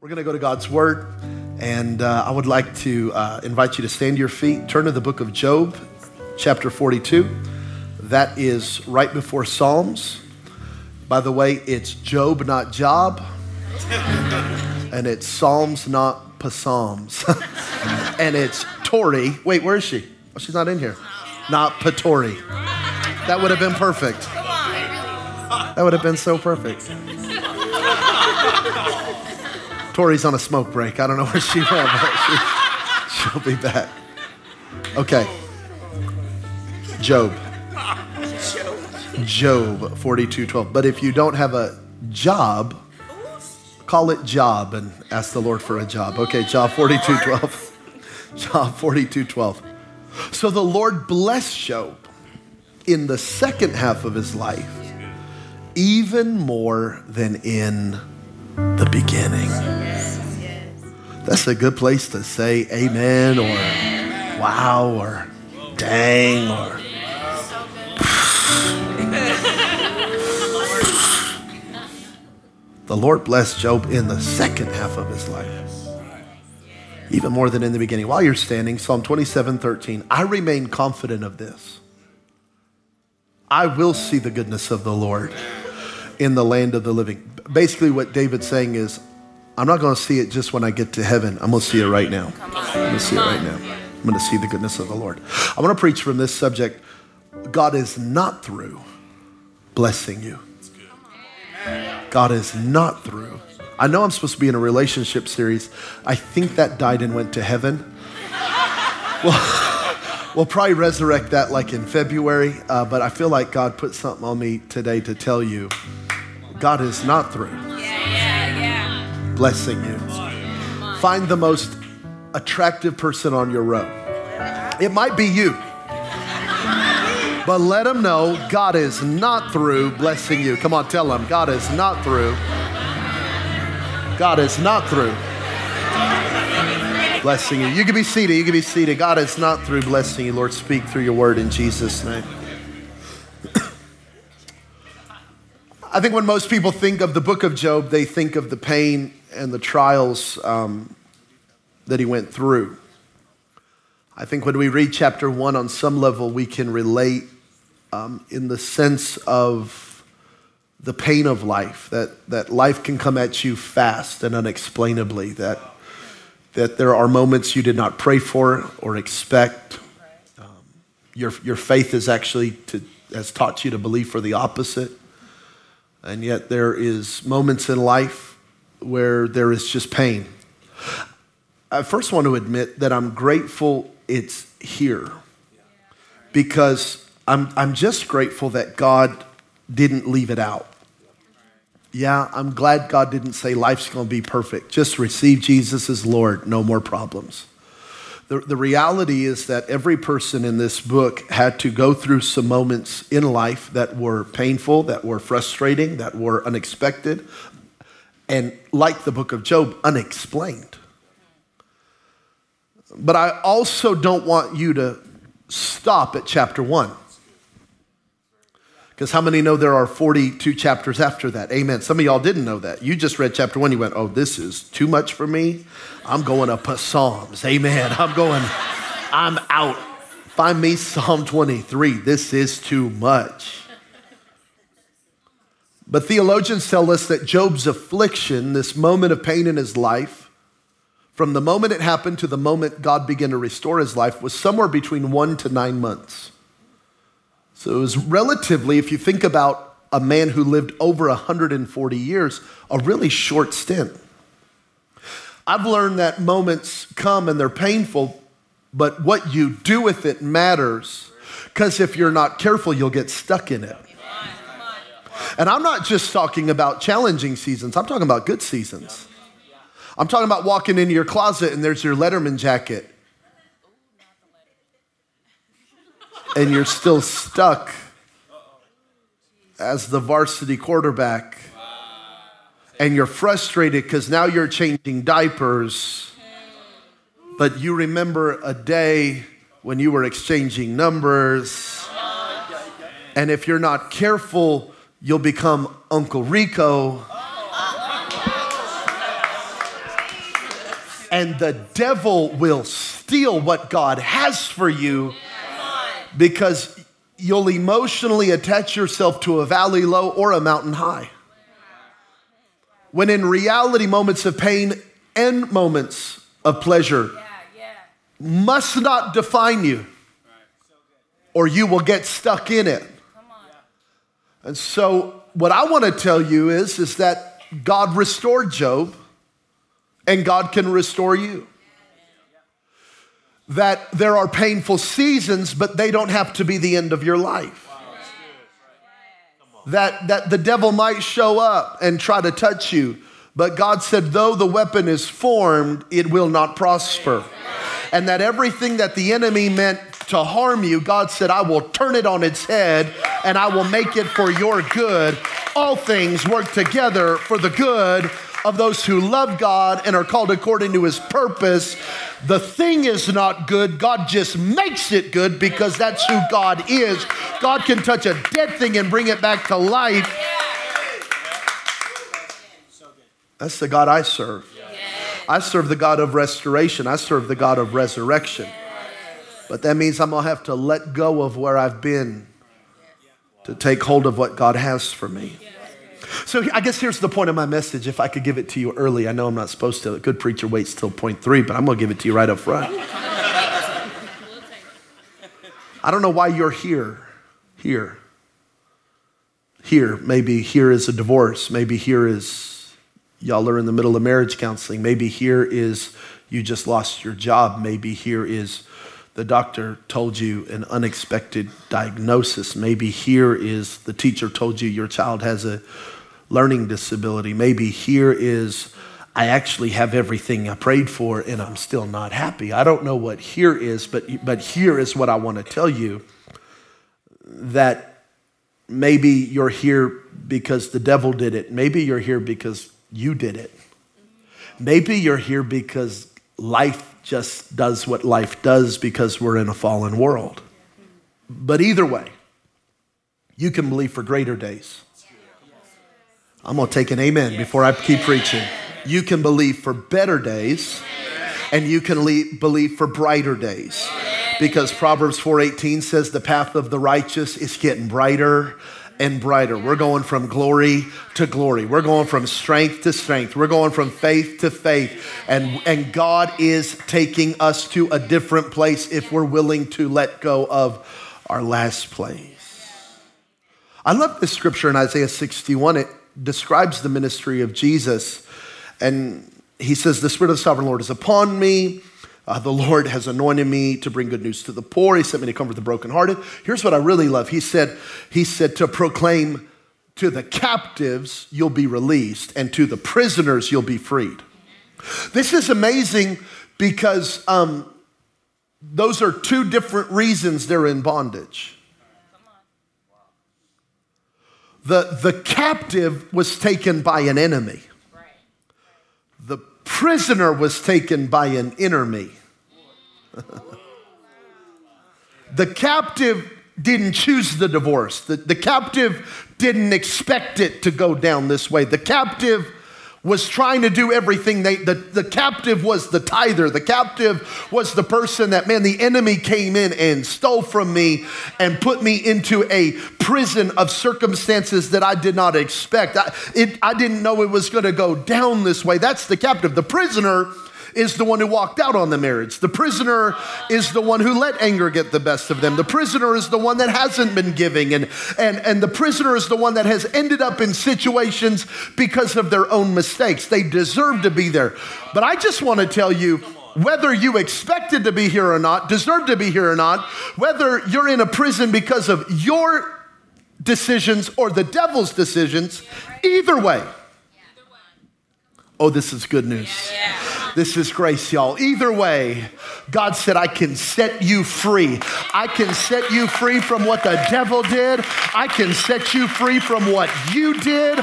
We're going to go to God's Word, and uh, I would like to uh, invite you to stand to your feet. Turn to the book of Job, chapter 42. That is right before Psalms. By the way, it's Job, not Job, and it's Psalms, not Psalms, and it's Tori. Wait, where is she? Oh, she's not in here. Not Patori. That would have been perfect. That would have been so perfect. Tori's on a smoke break. I don't know where she went, but she, she'll be back. Okay. Job. Job 42:12. But if you don't have a job, call it job and ask the Lord for a job. Okay, Job 42:12. Job 42:12. So the Lord blessed Job in the second half of his life even more than in the beginning. That's a good place to say amen or wow or dang or. the Lord blessed Job in the second half of his life, even more than in the beginning. While you're standing, Psalm 27 13, I remain confident of this. I will see the goodness of the Lord in the land of the living. Basically, what David's saying is, I'm not going to see it just when I get to heaven. I'm going to see it right now. I'm going to see it right now. I'm going to see the goodness of the Lord. I want to preach from this subject. God is not through blessing you. God is not through. I know I'm supposed to be in a relationship series. I think that died and went to heaven. Well, We'll probably resurrect that like in February, uh, but I feel like God put something on me today to tell you God is not through Yeah, yeah, yeah. blessing you. Find the most attractive person on your row. It might be you, but let them know God is not through blessing you. Come on, tell them God is not through. God is not through blessing you. You can be seated. You can be seated. God is not through blessing you. Lord, speak through your word in Jesus' name. I think when most people think of the book of Job, they think of the pain and the trials um, that he went through. I think when we read chapter one, on some level, we can relate um, in the sense of the pain of life, that, that life can come at you fast and unexplainably, that, that there are moments you did not pray for or expect. Um, your, your faith is actually to, has taught you to believe for the opposite. And yet there is moments in life where there is just pain. I first want to admit that I'm grateful it's here because I'm, I'm just grateful that God didn't leave it out. Yeah, I'm glad God didn't say life's going to be perfect. Just receive Jesus as Lord, no more problems. The, the reality is that every person in this book had to go through some moments in life that were painful, that were frustrating, that were unexpected, and like the book of Job, unexplained. But I also don't want you to stop at chapter one. Because how many know there are 42 chapters after that? Amen. Some of y'all didn't know that. You just read chapter one, you went, oh, this is too much for me. I'm going up to Psalms. Amen. I'm going, I'm out. Find me Psalm 23. This is too much. But theologians tell us that Job's affliction, this moment of pain in his life, from the moment it happened to the moment God began to restore his life, was somewhere between one to nine months. So it was relatively, if you think about a man who lived over 140 years, a really short stint. I've learned that moments come and they're painful, but what you do with it matters. Because if you're not careful, you'll get stuck in it. And I'm not just talking about challenging seasons, I'm talking about good seasons. I'm talking about walking into your closet and there's your Letterman jacket. And you're still stuck as the varsity quarterback. And you're frustrated because now you're changing diapers. But you remember a day when you were exchanging numbers. And if you're not careful, you'll become Uncle Rico. And the devil will steal what God has for you because you'll emotionally attach yourself to a valley low or a mountain high. When in reality, moments of pain and moments of pleasure must not define you, or you will get stuck in it. And so, what I want to tell you is, is that God restored Job, and God can restore you that there are painful seasons, but they don't have to be the end of your life. That, that the devil might show up and try to touch you, but God said, though the weapon is formed, it will not prosper. And that everything that the enemy meant to harm you, God said, I will turn it on its head and I will make it for your good. All things work together for the good of those who love God and are called according to his purpose. The thing is not good, God just makes it good because that's who God is. God can touch a dead thing and bring it back to life. That's the God I serve. I serve the God of restoration, I serve the God of resurrection. But that means I'm going to have to let go of where I've been to take hold of what God has for me. So I guess here's the point of my message. If I could give it to you early, I know I'm not supposed to. A good preacher waits till point three, but I'm going to give it to you right up front. I don't know why you're here. Here. Here. Maybe here is a divorce. Maybe here is y'all are in the middle of marriage counseling. Maybe here is you just lost your job. Maybe here is the doctor told you an unexpected diagnosis. Maybe here is the teacher told you your child has a learning disability. Maybe here is, I actually have everything I prayed for and I'm still not happy. I don't know what here is, but, but here is what I want to tell you that maybe you're here because the devil did it. Maybe you're here because you did it. Maybe you're here because life just does what life does because we're in a fallen world. But either way, you can believe for greater days. I'm going to take an amen before I keep preaching. You can believe for better days and you can believe for brighter days. Because Proverbs 4:18 says the path of the righteous is getting brighter and brighter. We're going from glory to glory. We're going from strength to strength. We're going from faith to faith. And, and God is taking us to a different place if we're willing to let go of our last place. I love this scripture in Isaiah 61. It describes the ministry of Jesus. And he says, The Spirit of the sovereign Lord is upon me. Uh, the Lord has anointed me to bring good news to the poor. He sent me to comfort the brokenhearted. Here's what I really love. He said, He said to proclaim to the captives, you'll be released, and to the prisoners, you'll be freed. This is amazing because um, those are two different reasons they're in bondage. The, the captive was taken by an enemy. The prisoner was taken by an enemy. the captive didn't choose the divorce. The, the captive didn't expect it to go down this way. The captive was trying to do everything they the, the captive was the tither. The captive was the person that man the enemy came in and stole from me and put me into a prison of circumstances that i did not expect. I, it, I didn't know it was going to go down this way. That's the captive. The prisoner is the one who walked out on the marriage. The prisoner is the one who let anger get the best of them. The prisoner is the one that hasn't been giving. And, and, and the prisoner is the one that has ended up in situations because of their own mistakes. They deserve to be there. But I just want to tell you, whether you expected to be here or not, deserve to be here or not, whether you're in a prison because of your decisions or the devil's decisions, either way. Oh, this is good news. This is grace, y'all. Either way, God said, I can set you free. I can set you free from what the devil did. I can set you free from what you did.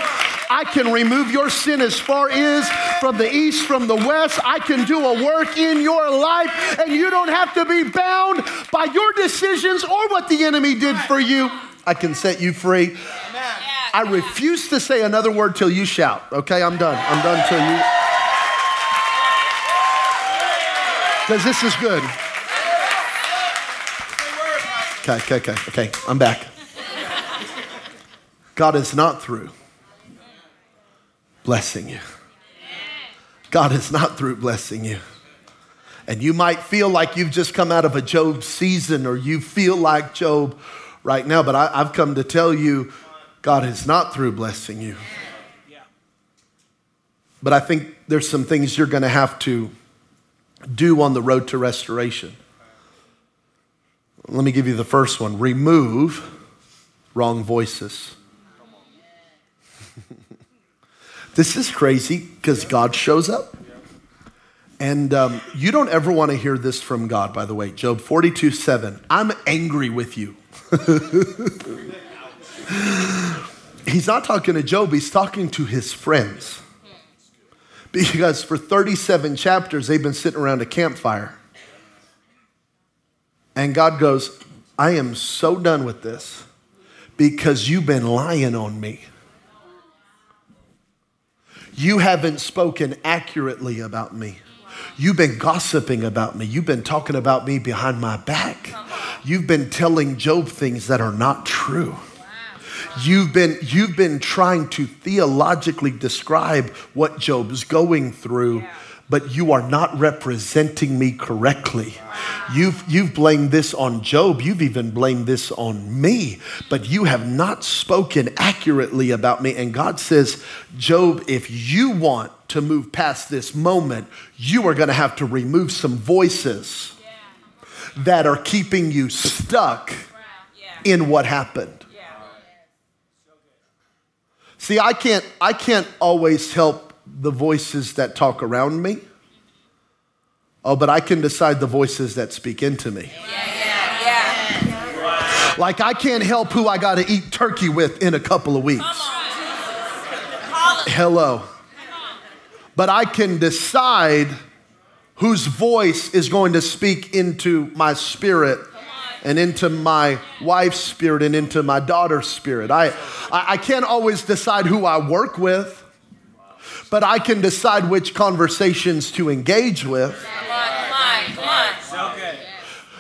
I can remove your sin as far as from the east, from the west. I can do a work in your life, and you don't have to be bound by your decisions or what the enemy did for you. I can set you free. I refuse to say another word till you shout. Okay, I'm done. I'm done till you. Because this is good. Okay, okay, okay, okay. I'm back. God is not through blessing you. God is not through blessing you. And you might feel like you've just come out of a Job season or you feel like Job right now, but I, have come to tell you God is not through blessing you. But I think there's some things you're going to have to do on the road to restoration. Let me give you the first one remove wrong voices. this is crazy because God shows up. And um, you don't ever want to hear this from God, by the way. Job 42 7. I'm angry with you. he's not talking to Job, he's talking to his friends. Because for 37 chapters, they've been sitting around a campfire. And God goes, I am so done with this because you've been lying on me. You haven't spoken accurately about me. You've been gossiping about me. You've been talking about me behind my back. You've been telling Job things that are not true. You've been, you've been trying to theologically describe what Job's going through, but you are not representing me correctly. You've, you've blamed this on Job. You've even blamed this on me, but you have not spoken accurately about me. And God says, Job, if you want to move past this moment, you are going to have to remove some voices that are keeping you stuck in what happened. See, I can't, I can't always help the voices that talk around me. Oh, but I can decide the voices that speak into me. Yeah, yeah, yeah. Like I can't help who I got to eat turkey with in a couple of weeks. Hello. But I can decide whose voice is going to speak into my spirit and into my wife's spirit and into my daughter's spirit. I, I can't always decide who I work with, but I can decide which conversations to engage with.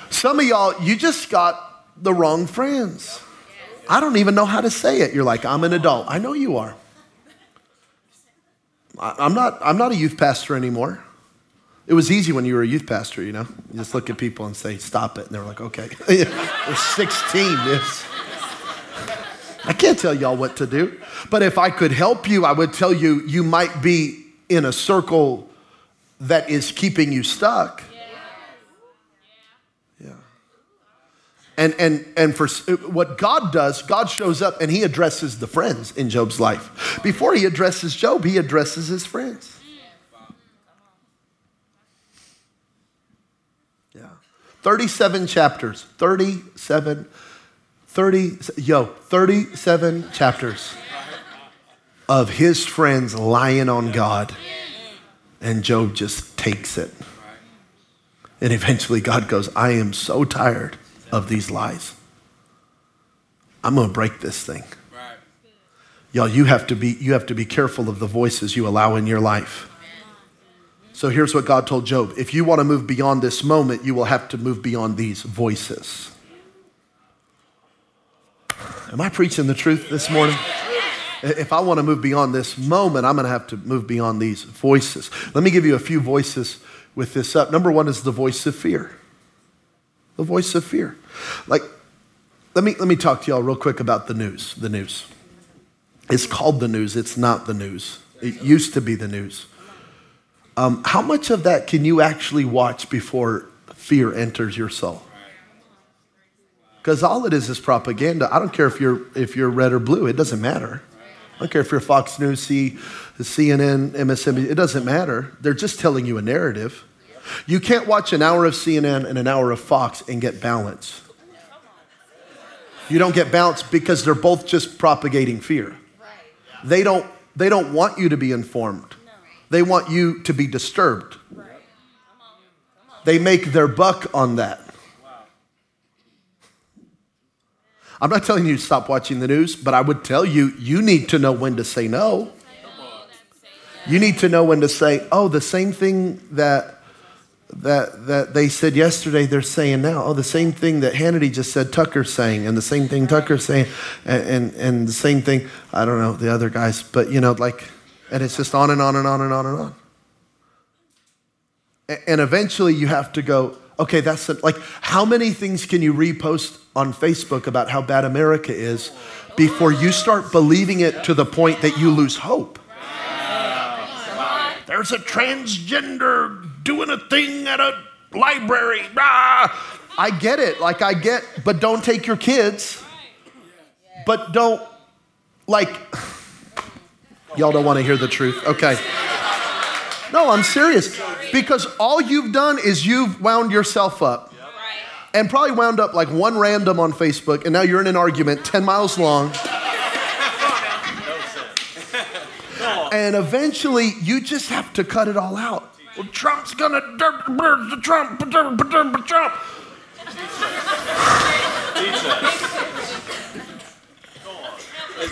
Some of y'all, you just got the wrong friends. I don't even know how to say it. You're like, I'm an adult. I know you are. I'm not, I'm not a youth pastor anymore. It was easy when you were a youth pastor, you know? You just look at people and say, stop it. And they're like, okay. They're 16. Yes. I can't tell y'all what to do. But if I could help you, I would tell you, you might be in a circle that is keeping you stuck. Yeah. And, and, and for what God does, God shows up and he addresses the friends in Job's life. Before he addresses Job, he addresses his friends. 37 chapters. 37, 30, yo, 37 chapters of his friends lying on God. And Job just takes it. And eventually God goes, I am so tired of these lies. I'm going to break this thing. Y'all, you have to be you have to be careful of the voices you allow in your life. So here's what God told Job if you want to move beyond this moment, you will have to move beyond these voices. Am I preaching the truth this morning? If I want to move beyond this moment, I'm going to have to move beyond these voices. Let me give you a few voices with this up. Number one is the voice of fear. The voice of fear. Like, let me, let me talk to y'all real quick about the news. The news. It's called the news, it's not the news. It used to be the news. Um, how much of that can you actually watch before fear enters your soul? Because all it is is propaganda. I don't care if you're if you're red or blue. It doesn't matter. I don't care if you're Fox News, C, CNN, MSNBC. It doesn't matter. They're just telling you a narrative. You can't watch an hour of CNN and an hour of Fox and get balance. You don't get balance because they're both just propagating fear. They don't, they don't want you to be informed. They want you to be disturbed. They make their buck on that. I'm not telling you to stop watching the news, but I would tell you, you need to know when to say no. You need to know when to say, oh, the same thing that that, that they said yesterday, they're saying now. Oh, the same thing that Hannity just said Tucker's saying, and the same thing Tucker's saying, and, and, and the same thing, I don't know, the other guys, but you know, like, and it's just on and on and on and on and on. And eventually you have to go, okay, that's the, like, how many things can you repost on Facebook about how bad America is before you start believing it to the point that you lose hope? There's a transgender doing a thing at a library. Ah. I get it. Like, I get, but don't take your kids. But don't, like, y'all don't want to hear the truth. Okay. No, I'm serious. Because all you've done is you've wound yourself up. And probably wound up like one random on Facebook, and now you're in an argument 10 miles long. And eventually, you just have to cut it all out. Well, Trump's gonna the Trump, Trump.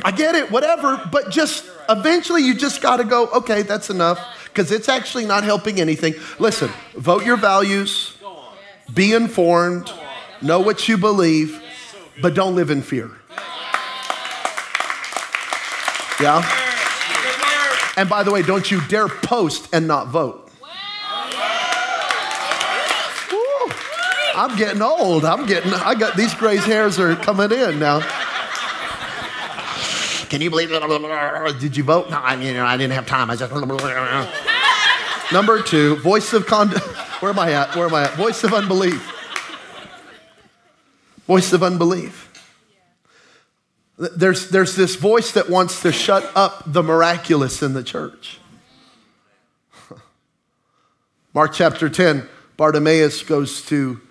I get it, whatever, but just eventually you just got to go, okay, that's enough, because it's actually not helping anything. Listen, vote your values, be informed, know what you believe, but don't live in fear. Yeah? And by the way, don't you dare post and not vote. Woo. I'm getting old. I'm getting, I got these gray hairs are coming in now. Can you believe it? Did you vote? No, I mean, I didn't have time. I just. Number two, voice of con. Where am I at? Where am I at? Voice of unbelief. Voice of unbelief. There's, there's this voice that wants to shut up the miraculous in the church. Mark chapter 10, Bartimaeus goes to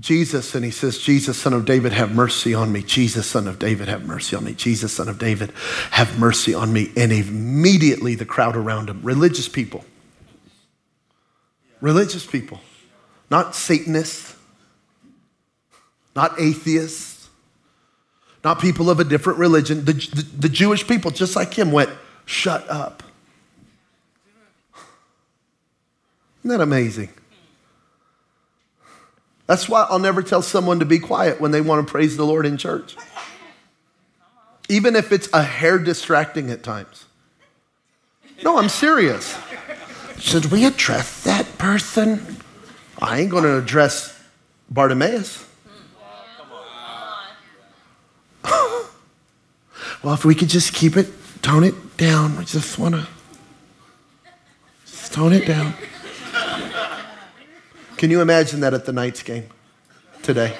Jesus and he says, Jesus, son of David, have mercy on me. Jesus, son of David, have mercy on me. Jesus, son of David, have mercy on me. And immediately the crowd around him, religious people, religious people, not Satanists, not atheists, not people of a different religion, the, the, the Jewish people, just like him, went, shut up. Isn't that amazing? That's why I'll never tell someone to be quiet when they want to praise the Lord in church. Even if it's a hair distracting at times. No, I'm serious. Should we address that person? I ain't going to address Bartimaeus. well, if we could just keep it, tone it down. I just want to just tone it down. Can you imagine that at the Knights game today?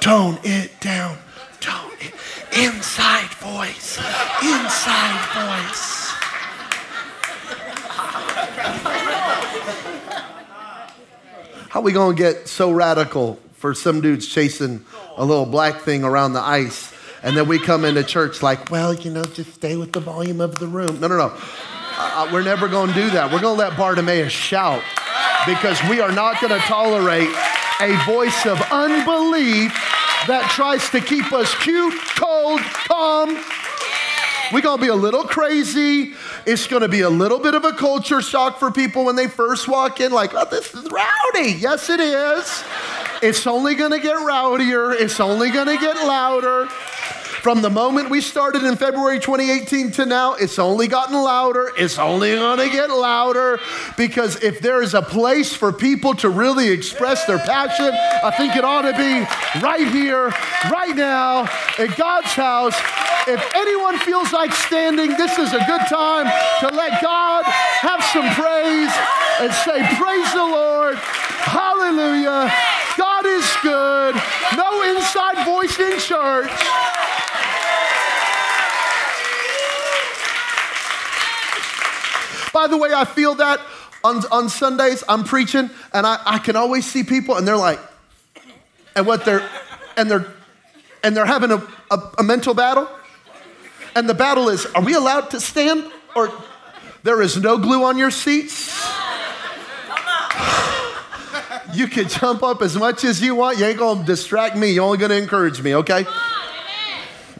Tone it down. Tone it. Inside voice. Inside voice. How we going to get so radical for some dudes chasing a little black thing around the ice and then we come into church like, well, you know, just stay with the volume of the room. No, no, no. Uh, we're never going to do that. We're going to let Bartimaeus shout because we are not going to tolerate a voice of unbelief that tries to keep us cute, cold, calm. We're going to be a little crazy. It's going to be a little bit of a culture shock for people when they first walk in, like, oh, this is rowdy. Yes, it is. It's only going to get rowdier, it's only going to get louder. From the moment we started in February 2018 to now, it's only gotten louder. It's only going to get louder because if there is a place for people to really express their passion, I think it ought to be right here, right now, at God's house. If anyone feels like standing, this is a good time to let God have some praise and say, Praise the Lord. Hallelujah. God is good. No inside voice in church. By the way, I feel that on, on Sundays, I'm preaching, and I, I can always see people, and they're like, and what they're, and they're, and they're having a, a, a mental battle. And the battle is, are we allowed to stand? Or there is no glue on your seats? You can jump up as much as you want. You ain't gonna distract me. You're only gonna encourage me, okay?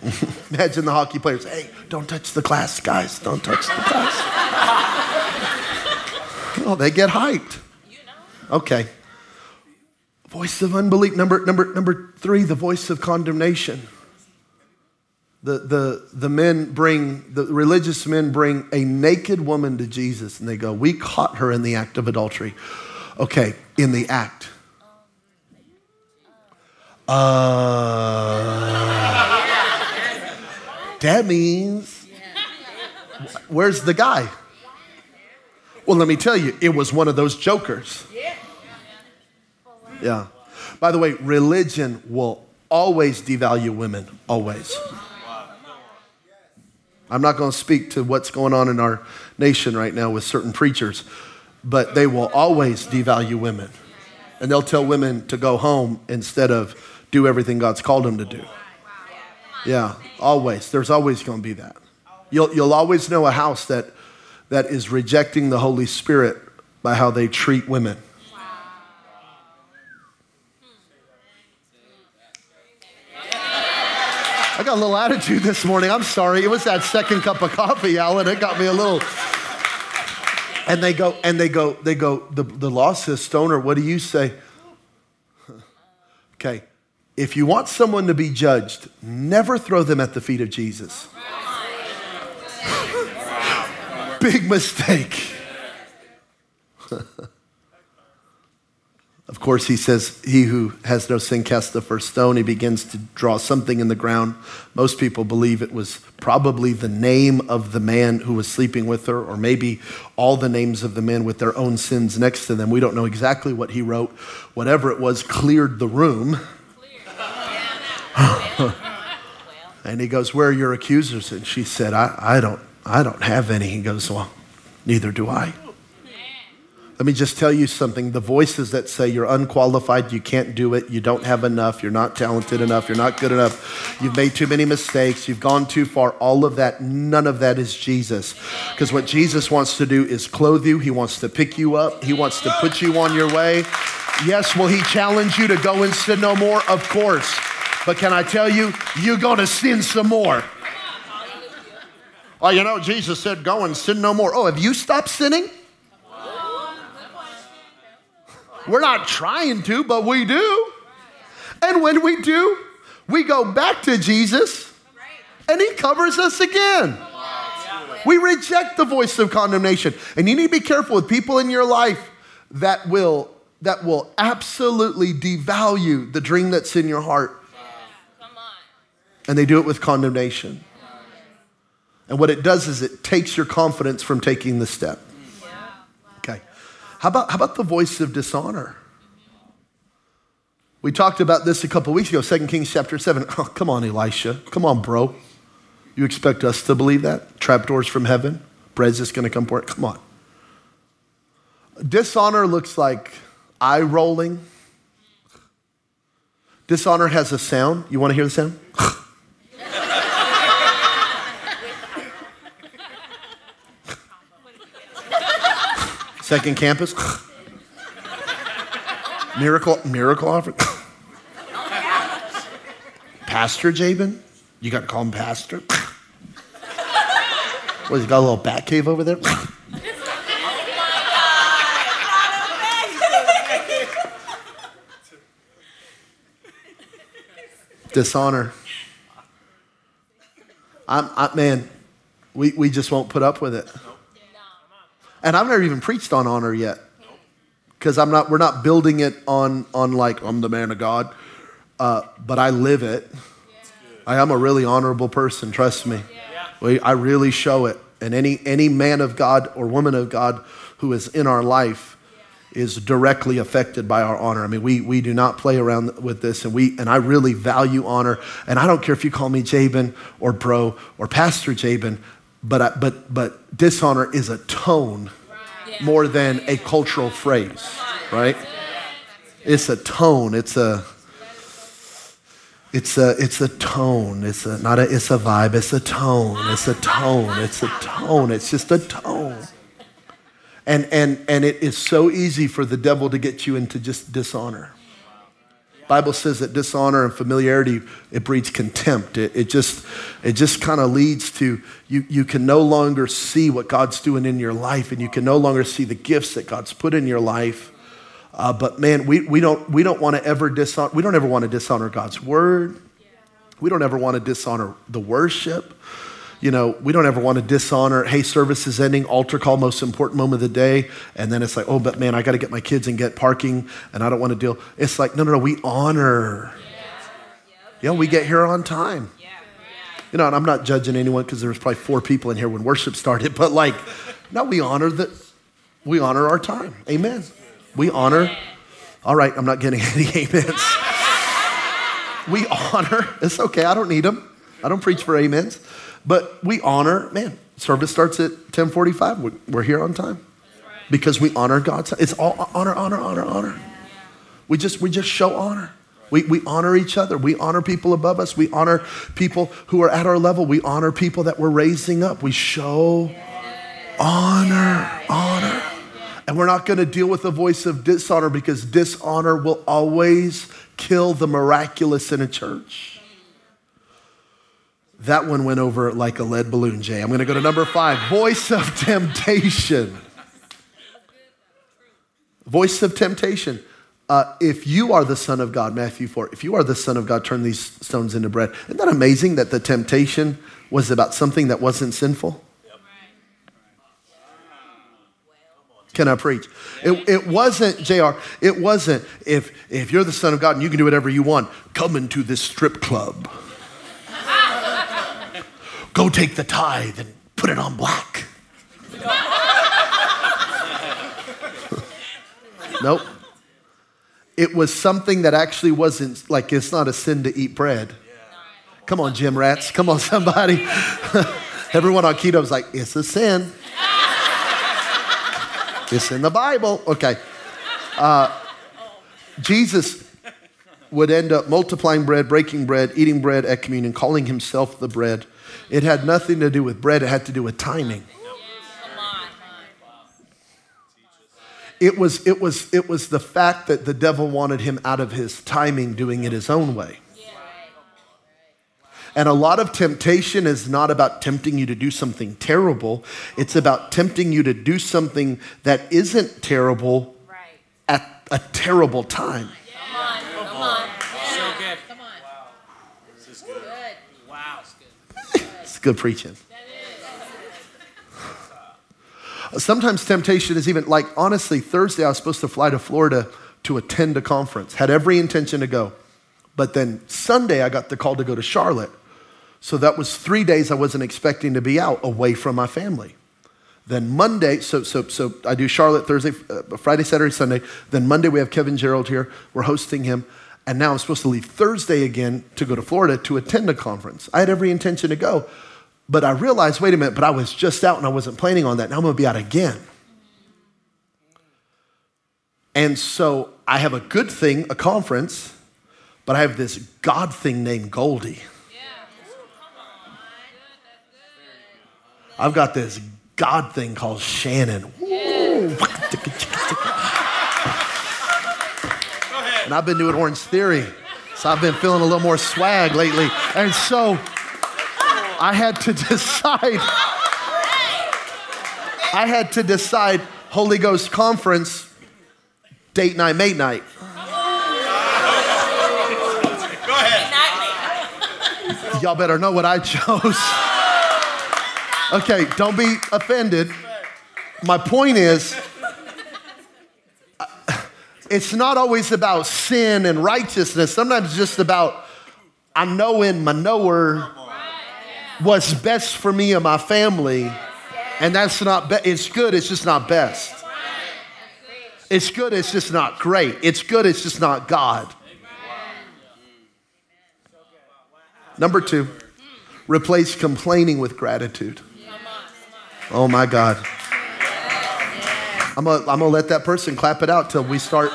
Imagine the hockey players. Hey, don't touch the glass, guys. Don't touch the glass. Oh, they get hyped. Okay. Voice of unbelief. Number, number, number three, the voice of condemnation. The, the, the men bring, the religious men bring a naked woman to Jesus and they go, We caught her in the act of adultery. Okay, in the act. Uh, that means, where's the guy? Well, let me tell you, it was one of those jokers. Yeah. By the way, religion will always devalue women, always. I'm not going to speak to what's going on in our nation right now with certain preachers, but they will always devalue women. And they'll tell women to go home instead of do everything God's called them to do. Yeah, always. There's always going to be that. You'll, you'll always know a house that, that is rejecting the Holy Spirit by how they treat women. I got a little attitude this morning. I'm sorry. It was that second cup of coffee, Alan. It got me a little. And they go, and they go, they go, the, the law says, Stoner, what do you say? Okay. If you want someone to be judged, never throw them at the feet of Jesus. Big mistake. Of course, he says, He who has no sin cast the first stone. He begins to draw something in the ground. Most people believe it was probably the name of the man who was sleeping with her, or maybe all the names of the men with their own sins next to them. We don't know exactly what he wrote. Whatever it was, cleared the room. and he goes, Where are your accusers? And she said, I, I, don't, I don't have any. He goes, Well, neither do I. Let me just tell you something. The voices that say you're unqualified, you can't do it, you don't have enough, you're not talented enough, you're not good enough, you've made too many mistakes, you've gone too far, all of that, none of that is Jesus. Because what Jesus wants to do is clothe you, He wants to pick you up, He wants to put you on your way. Yes, will He challenge you to go and sin no more? Of course. But can I tell you, you're going to sin some more. Oh, you know, Jesus said, go and sin no more. Oh, have you stopped sinning? We're not trying to, but we do. And when we do, we go back to Jesus and he covers us again. We reject the voice of condemnation. And you need to be careful with people in your life that will that will absolutely devalue the dream that's in your heart. And they do it with condemnation. And what it does is it takes your confidence from taking the step. Okay. How about, how about the voice of dishonor? We talked about this a couple weeks ago, 2 Kings chapter 7. Oh, come on, Elisha. Come on, bro. You expect us to believe that? Trapdoors from heaven? Bread's just going to come for it? Come on. Dishonor looks like eye rolling. Dishonor has a sound. You want to hear the sound? Second campus. miracle, miracle offering. Pastor Jabin? You got to call him Pastor? what, he got a little bat cave over there? Dishonor. I'm, I, man, we, we just won't put up with it. And I've never even preached on honor yet. Because I'm not, we're not building it on, on like, I'm the man of God. Uh, but I live it. I am a really honorable person, trust me. I really show it. And any, any man of God or woman of God who is in our life is directly affected by our honor. I mean, we, we do not play around with this, and, we, and I really value honor. And I don't care if you call me Jabin or bro or Pastor Jabin, but, I, but, but dishonor is a tone more than a cultural phrase, right? It's a tone. It's a it's a it's a tone. It's a not a it's a vibe. It's a tone. It's a tone. It's a tone. It's just a tone. And and and it is so easy for the devil to get you into just dishonor. Bible says that dishonor and familiarity it breeds contempt. It, it just it just kind of leads to you you can no longer see what God's doing in your life, and you can no longer see the gifts that God's put in your life. Uh, but man, we, we don't we don't want to ever dishonor we don't ever want to dishonor God's word. We don't ever want to dishonor the worship. You know, we don't ever want to dishonor, hey, service is ending, altar call, most important moment of the day. And then it's like, oh, but man, I got to get my kids and get parking and I don't want to deal. It's like, no, no, no, we honor. Yeah, we get here on time. You know, and I'm not judging anyone because there was probably four people in here when worship started, but like, no, we honor that. We honor our time. Amen. We honor. All right, I'm not getting any amens. We honor. It's okay. I don't need them. I don't preach for amens. But we honor, man, service starts at 1045. We're here on time because we honor God's. It's all honor, honor, honor, honor. We just, we just show honor. We, we honor each other. We honor people above us. We honor people who are at our level. We honor people that we're raising up. We show honor, honor. And we're not going to deal with the voice of dishonor because dishonor will always kill the miraculous in a church. That one went over like a lead balloon, Jay. I'm going to go to number five voice of temptation. Voice of temptation. Uh, if you are the Son of God, Matthew 4, if you are the Son of God, turn these stones into bread. Isn't that amazing that the temptation was about something that wasn't sinful? Can I preach? It, it wasn't, JR, it wasn't, if, if you're the Son of God and you can do whatever you want, come into this strip club. Go take the tithe and put it on black. nope. It was something that actually wasn't like it's not a sin to eat bread. Come on, gym rats. Come on, somebody. Everyone on keto is like, it's a sin. it's in the Bible. Okay. Uh, Jesus would end up multiplying bread, breaking bread, eating bread at communion, calling himself the bread. It had nothing to do with bread, it had to do with timing. It was, it, was, it was the fact that the devil wanted him out of his timing, doing it his own way. And a lot of temptation is not about tempting you to do something terrible. It's about tempting you to do something that isn't terrible at a terrible time. Good preaching. Sometimes temptation is even like, honestly, Thursday I was supposed to fly to Florida to attend a conference, had every intention to go. But then Sunday I got the call to go to Charlotte. So that was three days I wasn't expecting to be out away from my family. Then Monday, so, so, so I do Charlotte Thursday, uh, Friday, Saturday, Sunday. Then Monday we have Kevin Gerald here. We're hosting him. And now I'm supposed to leave Thursday again to go to Florida to attend a conference. I had every intention to go. But I realized, wait a minute, but I was just out and I wasn't planning on that. Now I'm going to be out again. And so I have a good thing, a conference, but I have this God thing named Goldie. I've got this God thing called Shannon. And I've been doing Orange Theory, so I've been feeling a little more swag lately. And so I had to decide. I had to decide Holy Ghost conference, date night, mate night. Y'all better know what I chose. Okay, don't be offended. My point is, it's not always about sin and righteousness. Sometimes it's just about I know in my knower what's best for me and my family. And that's not, be- it's good, it's just not best. It's good, it's just not great. It's good, it's just not God. Number two, replace complaining with gratitude. Oh my God. I'm gonna, I'm gonna let that person clap it out till we start.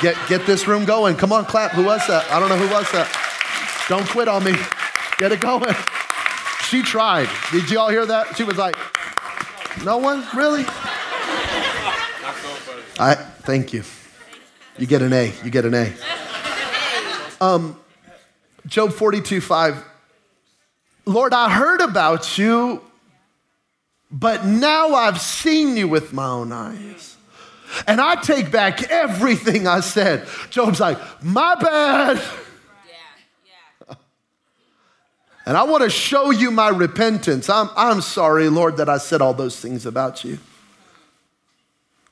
Get, get this room going. Come on, clap. Who was that? I don't know who was that. Don't quit on me. Get it going. She tried. Did you all hear that? She was like, no one? Really? I thank you. You get an A. You get an A. Um, Job 42 5. Lord, I heard about you, but now I've seen you with my own eyes. And I take back everything I said. Job's like, my bad. Yeah, yeah. And I want to show you my repentance. I'm, I'm sorry, Lord, that I said all those things about you.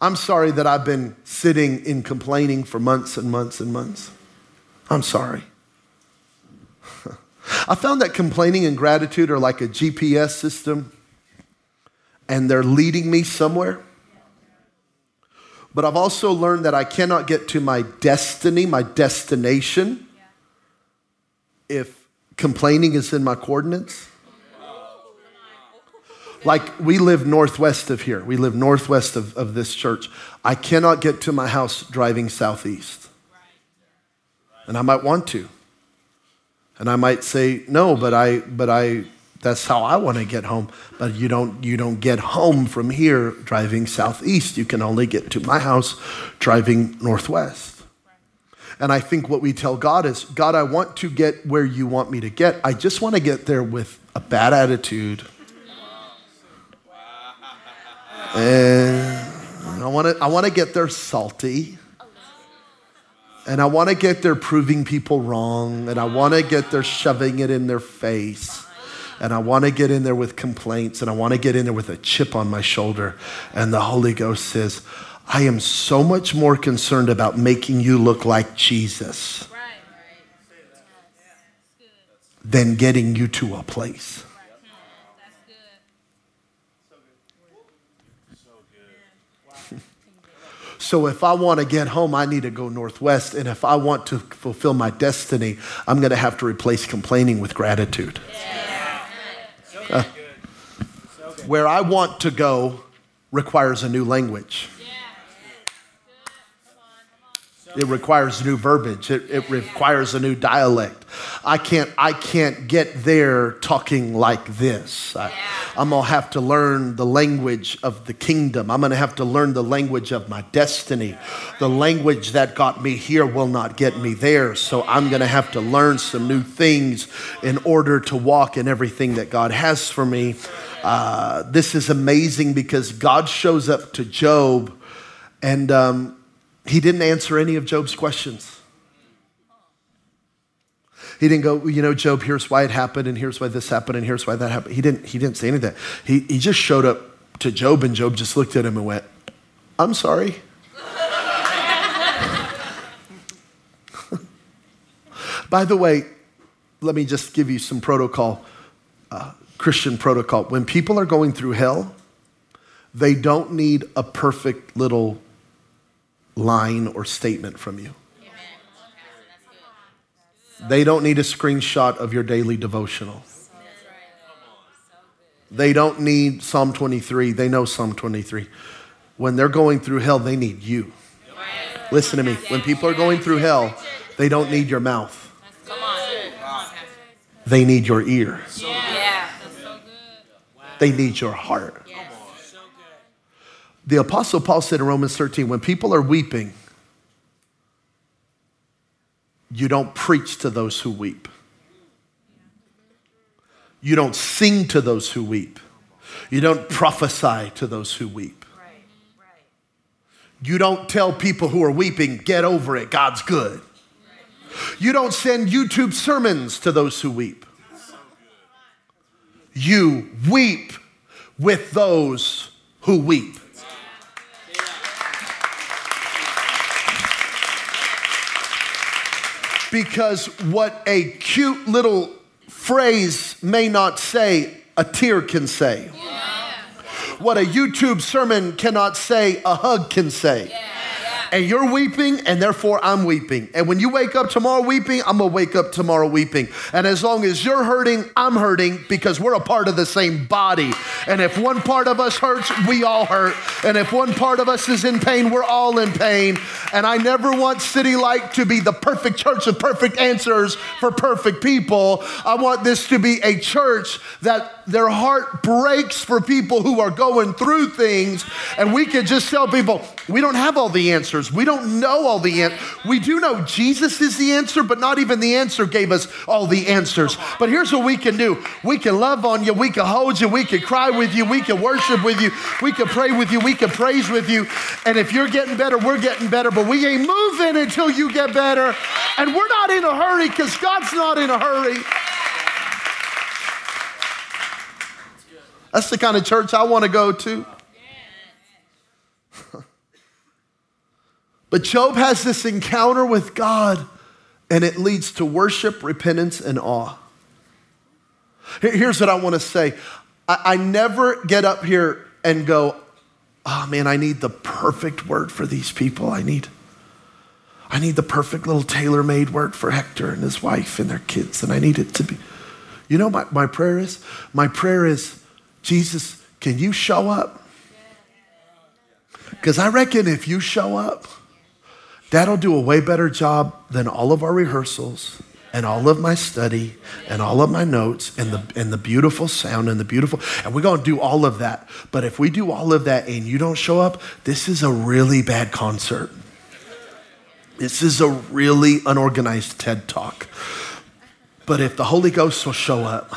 I'm sorry that I've been sitting in complaining for months and months and months. I'm sorry. I found that complaining and gratitude are like a GPS system and they're leading me somewhere. But I've also learned that I cannot get to my destiny, my destination, if complaining is in my coordinates. Like we live northwest of here, we live northwest of, of this church. I cannot get to my house driving southeast. And I might want to. And I might say, no, but I, but I, that's how I want to get home. But you don't, you don't get home from here driving southeast. You can only get to my house driving northwest. And I think what we tell God is, God, I want to get where you want me to get. I just want to get there with a bad attitude. And I want to, I want to get there salty. And I want to get there proving people wrong. And I want to get there shoving it in their face. And I want to get in there with complaints. And I want to get in there with a chip on my shoulder. And the Holy Ghost says, I am so much more concerned about making you look like Jesus than getting you to a place. So if I want to get home, I need to go northwest. And if I want to fulfill my destiny, I'm going to have to replace complaining with gratitude. Yeah. Uh, where I want to go requires a new language. It requires new verbiage. It, it requires a new dialect. I can't, I can't get there talking like this. I, I'm going to have to learn the language of the kingdom. I'm going to have to learn the language of my destiny. The language that got me here will not get me there. So I'm going to have to learn some new things in order to walk in everything that God has for me. Uh, this is amazing because God shows up to Job and um, he didn't answer any of Job's questions. He didn't go, you know, Job, here's why it happened, and here's why this happened, and here's why that happened. He didn't, he didn't say any of that. He, he just showed up to Job, and Job just looked at him and went, I'm sorry. By the way, let me just give you some protocol, uh, Christian protocol. When people are going through hell, they don't need a perfect little line or statement from you. They don't need a screenshot of your daily devotional. They don't need Psalm 23. They know Psalm 23. When they're going through hell, they need you. Listen to me. When people are going through hell, they don't need your mouth. They need your ear. They need your heart. The Apostle Paul said in Romans 13 when people are weeping, you don't preach to those who weep. You don't sing to those who weep. You don't prophesy to those who weep. You don't tell people who are weeping, get over it, God's good. You don't send YouTube sermons to those who weep. You weep with those who weep. Because what a cute little phrase may not say, a tear can say. Yeah. What a YouTube sermon cannot say, a hug can say. Yeah and you're weeping, and therefore I'm weeping. And when you wake up tomorrow weeping, I'm gonna wake up tomorrow weeping. And as long as you're hurting, I'm hurting because we're a part of the same body. And if one part of us hurts, we all hurt. And if one part of us is in pain, we're all in pain. And I never want City Light to be the perfect church of perfect answers for perfect people. I want this to be a church that their heart breaks for people who are going through things. And we can just tell people, we don't have all the answers. We don't know all the answers. We do know Jesus is the answer, but not even the answer gave us all the answers. But here's what we can do we can love on you, we can hold you, we can cry with you, we can worship with you, we can pray with you, we can praise with you. And if you're getting better, we're getting better, but we ain't moving until you get better. And we're not in a hurry because God's not in a hurry. That's the kind of church I want to go to. but Job has this encounter with God, and it leads to worship, repentance, and awe. Here's what I want to say I, I never get up here and go, oh man, I need the perfect word for these people. I need. I need the perfect little tailor made word for Hector and his wife and their kids, and I need it to be. You know, my, my prayer is? My prayer is, Jesus, can you show up? Because I reckon if you show up, that'll do a way better job than all of our rehearsals and all of my study and all of my notes and the, and the beautiful sound and the beautiful, and we're going to do all of that. But if we do all of that and you don't show up, this is a really bad concert. This is a really unorganized TED talk. But if the Holy Ghost will show up,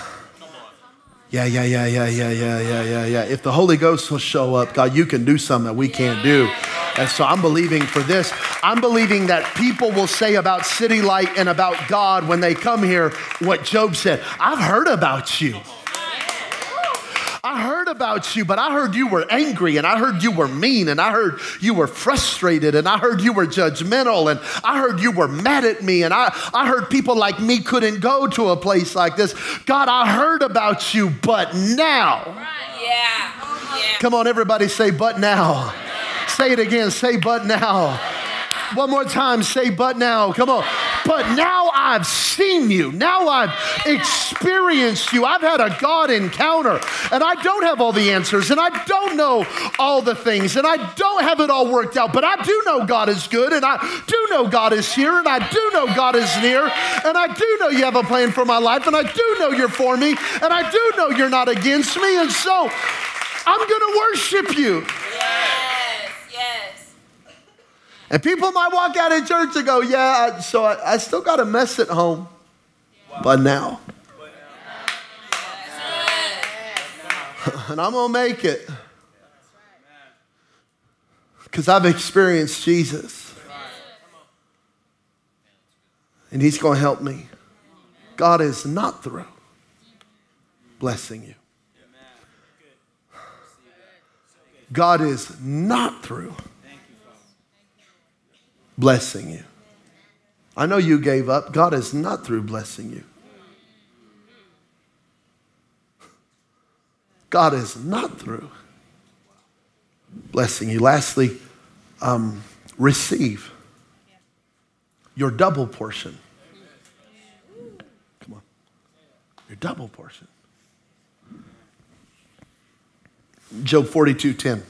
yeah, yeah, yeah, yeah, yeah, yeah, yeah, yeah, yeah. If the Holy Ghost will show up, God, you can do something that we can't do. And so I'm believing for this. I'm believing that people will say about City Light and about God when they come here what Job said. I've heard about you. I heard about you, but I heard you were angry and I heard you were mean and I heard you were frustrated and I heard you were judgmental and I heard you were mad at me and I, I heard people like me couldn't go to a place like this. God, I heard about you, but now. Yeah. Oh, yeah. Come on, everybody say, but now. Say it again, say, but now. One more time, say, but now. Come on. But now I've seen you. Now I've experienced you. I've had a God encounter, and I don't have all the answers, and I don't know all the things, and I don't have it all worked out, but I do know God is good, and I do know God is here, and I do know God is near, and I do know you have a plan for my life, and I do know you're for me, and I do know you're not against me, and so I'm going to worship you. And people might walk out of church and go, Yeah, so I, I still got a mess at home. But now. and I'm going to make it. Because I've experienced Jesus. And He's going to help me. God is not through blessing you. God is not through blessing you. I know you gave up. God is not through blessing you. God is not through blessing you. Lastly, um, receive your double portion. Come on. Your double portion. Job 42 10.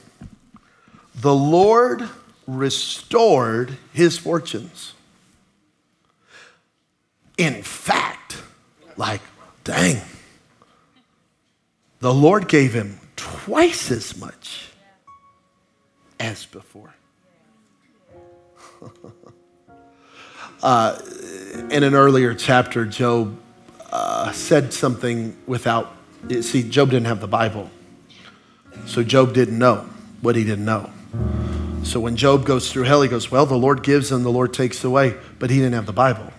The Lord restored his fortunes. In fact, like, dang, the Lord gave him twice as much as before. uh, in an earlier chapter, Job uh, said something without, see, Job didn't have the Bible. So Job didn't know what he didn't know. So when Job goes through hell, he goes, Well, the Lord gives and the Lord takes away, but he didn't have the Bible.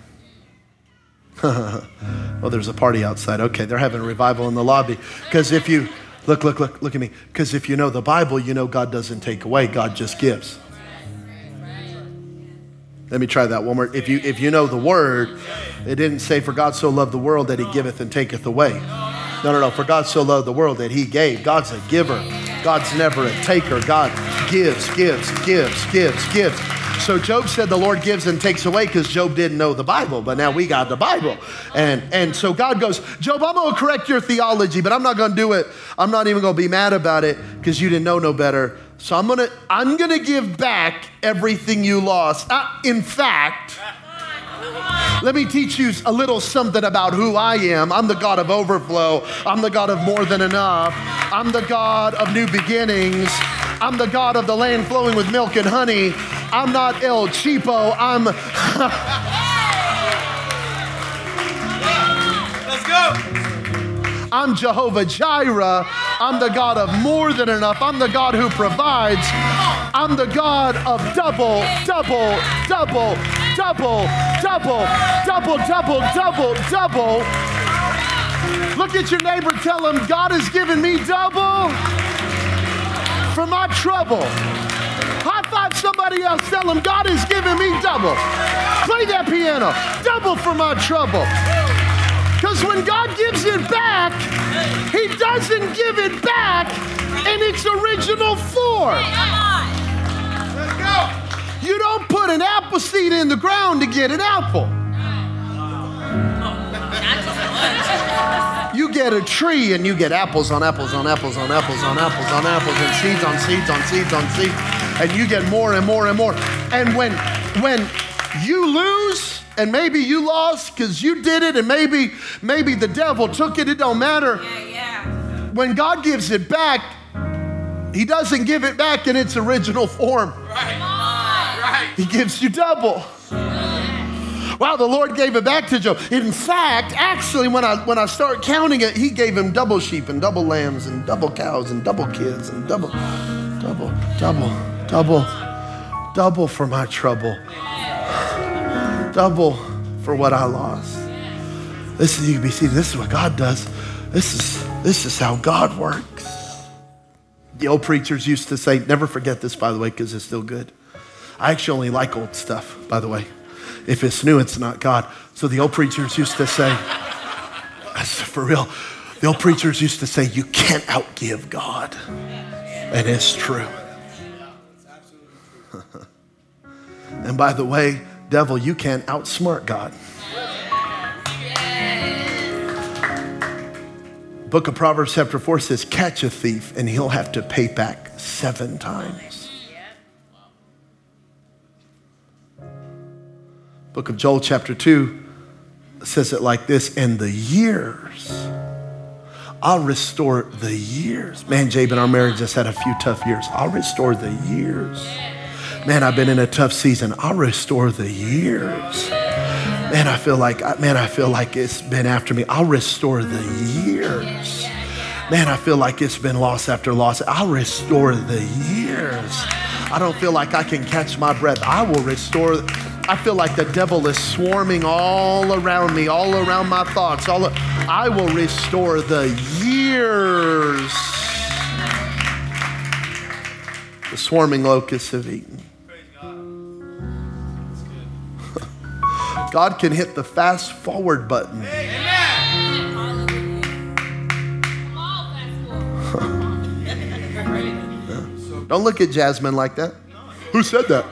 well, there's a party outside. Okay, they're having a revival in the lobby. Because if you, look, look, look, look at me. Because if you know the Bible, you know God doesn't take away, God just gives. Let me try that one more. If you, if you know the word, it didn't say, For God so loved the world that he giveth and taketh away. No, no, no. For God so loved the world that he gave. God's a giver. God's never a taker. God gives, gives, gives, gives, gives. So Job said the Lord gives and takes away because Job didn't know the Bible, but now we got the Bible. And, and so God goes, Job, I'm going to correct your theology, but I'm not going to do it. I'm not even going to be mad about it because you didn't know no better. So I'm going to I'm going to give back everything you lost. Uh, in fact, Let me teach you a little something about who I am. I'm the God of overflow. I'm the God of more than enough. I'm the God of new beginnings. I'm the God of the land flowing with milk and honey. I'm not El Cheapo. I'm. Let's go. I'm Jehovah Jireh. I'm the God of more than enough. I'm the God who provides. I'm the God of double, double, double, double, double, double, double, double, double. Look at your neighbor, tell him, God has given me double for my trouble. High five somebody else, tell him, God has given me double. Play that piano, double for my trouble. Because when God gives it back, He doesn't give it back in its original form. Let's go. You don't put an apple seed in the ground to get an apple. You get a tree and you get apples on apples on apples on apples on apples on apples and seeds on seeds on seeds on seeds. And you get more and more and more. And when when you lose, and maybe you lost because you did it, and maybe maybe the devil took it, it don't matter. Yeah, yeah. When God gives it back, He doesn't give it back in its original form. Right. He gives you double. Wow, the Lord gave it back to Job. In fact, actually, when I when I start counting it, he gave him double sheep and double lambs and double cows and double kids and double, double, double, double, double for my trouble. Double for what I lost. This is UBC. This is what God does. This is this is how God works. The old preachers used to say, never forget this, by the way, because it's still good. I actually only like old stuff, by the way. If it's new, it's not God. So the old preachers used to say, for real. The old preachers used to say, you can't outgive God. And it's true. and by the way, devil, you can't outsmart God. Book of Proverbs, chapter 4 says, Catch a thief and he'll have to pay back seven times. Book of Joel, chapter 2 says it like this In the years, I'll restore the years. Man, Jabe, in our marriage just had a few tough years. I'll restore the years. Man, I've been in a tough season. I'll restore the years. Man, I feel like man, I feel like it's been after me. I'll restore the years. Man, I feel like it's been loss after loss. I'll restore the years. I don't feel like I can catch my breath. I will restore. I feel like the devil is swarming all around me, all around my thoughts. All I will restore the years. The swarming locusts have eaten. God. God can hit the fast forward button. Don't look at Jasmine like that. Who said that?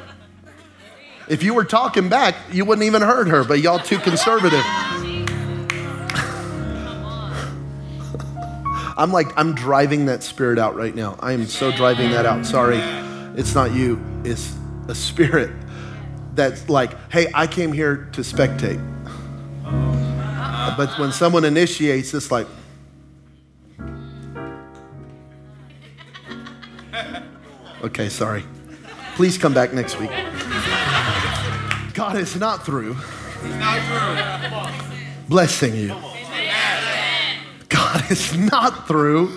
If you were talking back, you wouldn't even heard her, but y'all too conservative. I'm like, I'm driving that spirit out right now. I am so driving that out. Sorry. It's not you, it's a spirit that's like, hey, I came here to spectate. But when someone initiates, it's like, okay, sorry. Please come back next week. God is not through not through. blessing you. God is not through.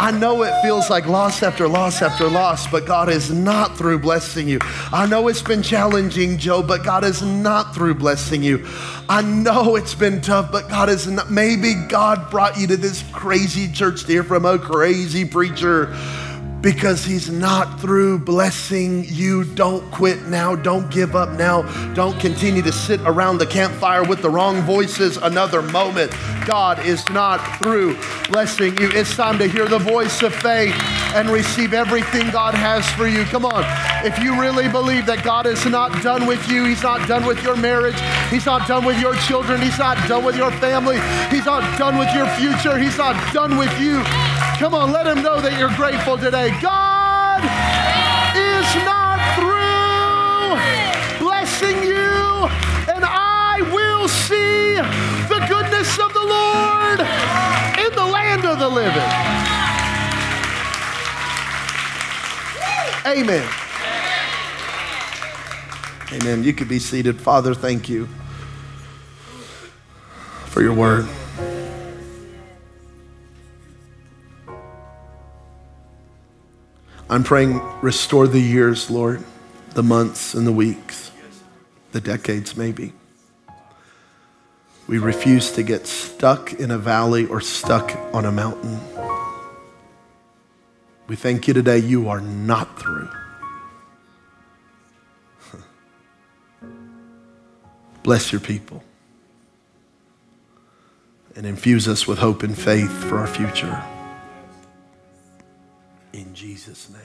I know it feels like loss after loss after loss, but God is not through blessing you. I know it's been challenging, Joe, but God is not through blessing you. I know it's been tough, but God is not. Maybe God brought you to this crazy church to hear from a crazy preacher because he's not through blessing you. Don't quit now. Don't give up now. Don't continue to sit around the campfire with the wrong voices another moment. God is not through blessing you. It's time to hear the voice of faith and receive everything God has for you. Come on. If you really believe that God is not done with you, He's not done with your marriage, He's not done with your children, He's not done with your family, He's not done with your future, He's not done with you. Come on, let him know that you're grateful today. God is not through blessing you, and I will see the goodness of the Lord in the land of the living. Amen. Amen. You could be seated. Father, thank you for your word. I'm praying, restore the years, Lord, the months and the weeks, the decades, maybe. We refuse to get stuck in a valley or stuck on a mountain. We thank you today, you are not through. Bless your people and infuse us with hope and faith for our future. In Jesus' name.